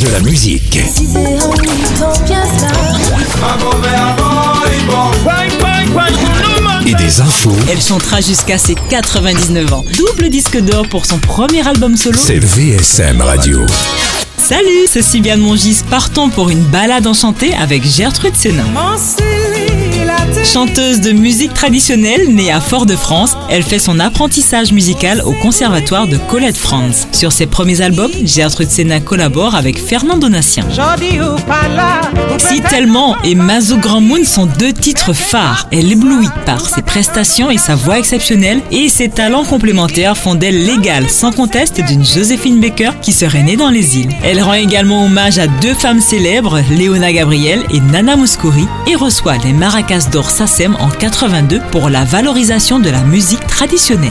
De la musique. Et des infos. Elle chantera jusqu'à ses 99 ans. Double disque d'or pour son premier album solo. C'est VSM Radio. Salut, c'est Sylviane Mongis. Partons pour une balade enchantée avec Gertrude Sénin. Chanteuse de musique traditionnelle née à Fort-de-France, elle fait son apprentissage musical au conservatoire de Colette Franz. Sur ses premiers albums, Gertrude Sénin collabore avec Fernand Donatien. Si tellement et Mazo Grand Moon sont deux titres phares. Elle éblouit par ses prestations et sa voix exceptionnelle et ses talents complémentaires font d'elle l'égale sans conteste d'une Joséphine Baker qui serait née dans les îles. Elle rend également hommage à deux femmes célèbres, Léona Gabriel et Nana Mouskouri, et reçoit les Maracas d'Or SACEM en 82 pour la valorisation de la musique traditionnelle.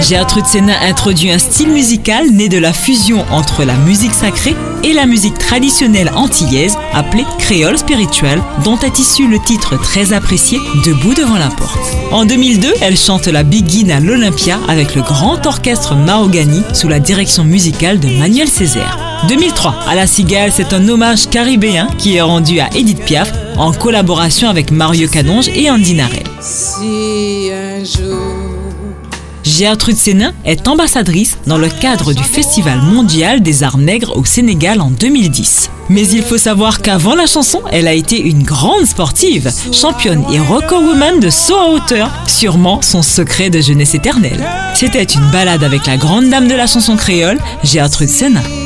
Gertrude Sénin introduit un style musical né de la fusion entre la musique sacrée et la musique traditionnelle antillaise appelée créole spirituel, dont est issu le titre très apprécié Debout devant la porte. En 2002, elle chante la Begin à l'Olympia avec le grand orchestre Mahogany sous la direction musicale de Manuel Césaire. 2003, à la Cigale, c'est un hommage caribéen qui est rendu à Edith Piaf en collaboration avec Mario Canonge et Andy Narel. Si un jour Gertrude Sénin est ambassadrice dans le cadre du Festival mondial des arts nègres au Sénégal en 2010. Mais il faut savoir qu'avant la chanson, elle a été une grande sportive, championne et record woman de saut à hauteur, sûrement son secret de jeunesse éternelle. C'était une balade avec la grande dame de la chanson créole, Gertrude Sénin.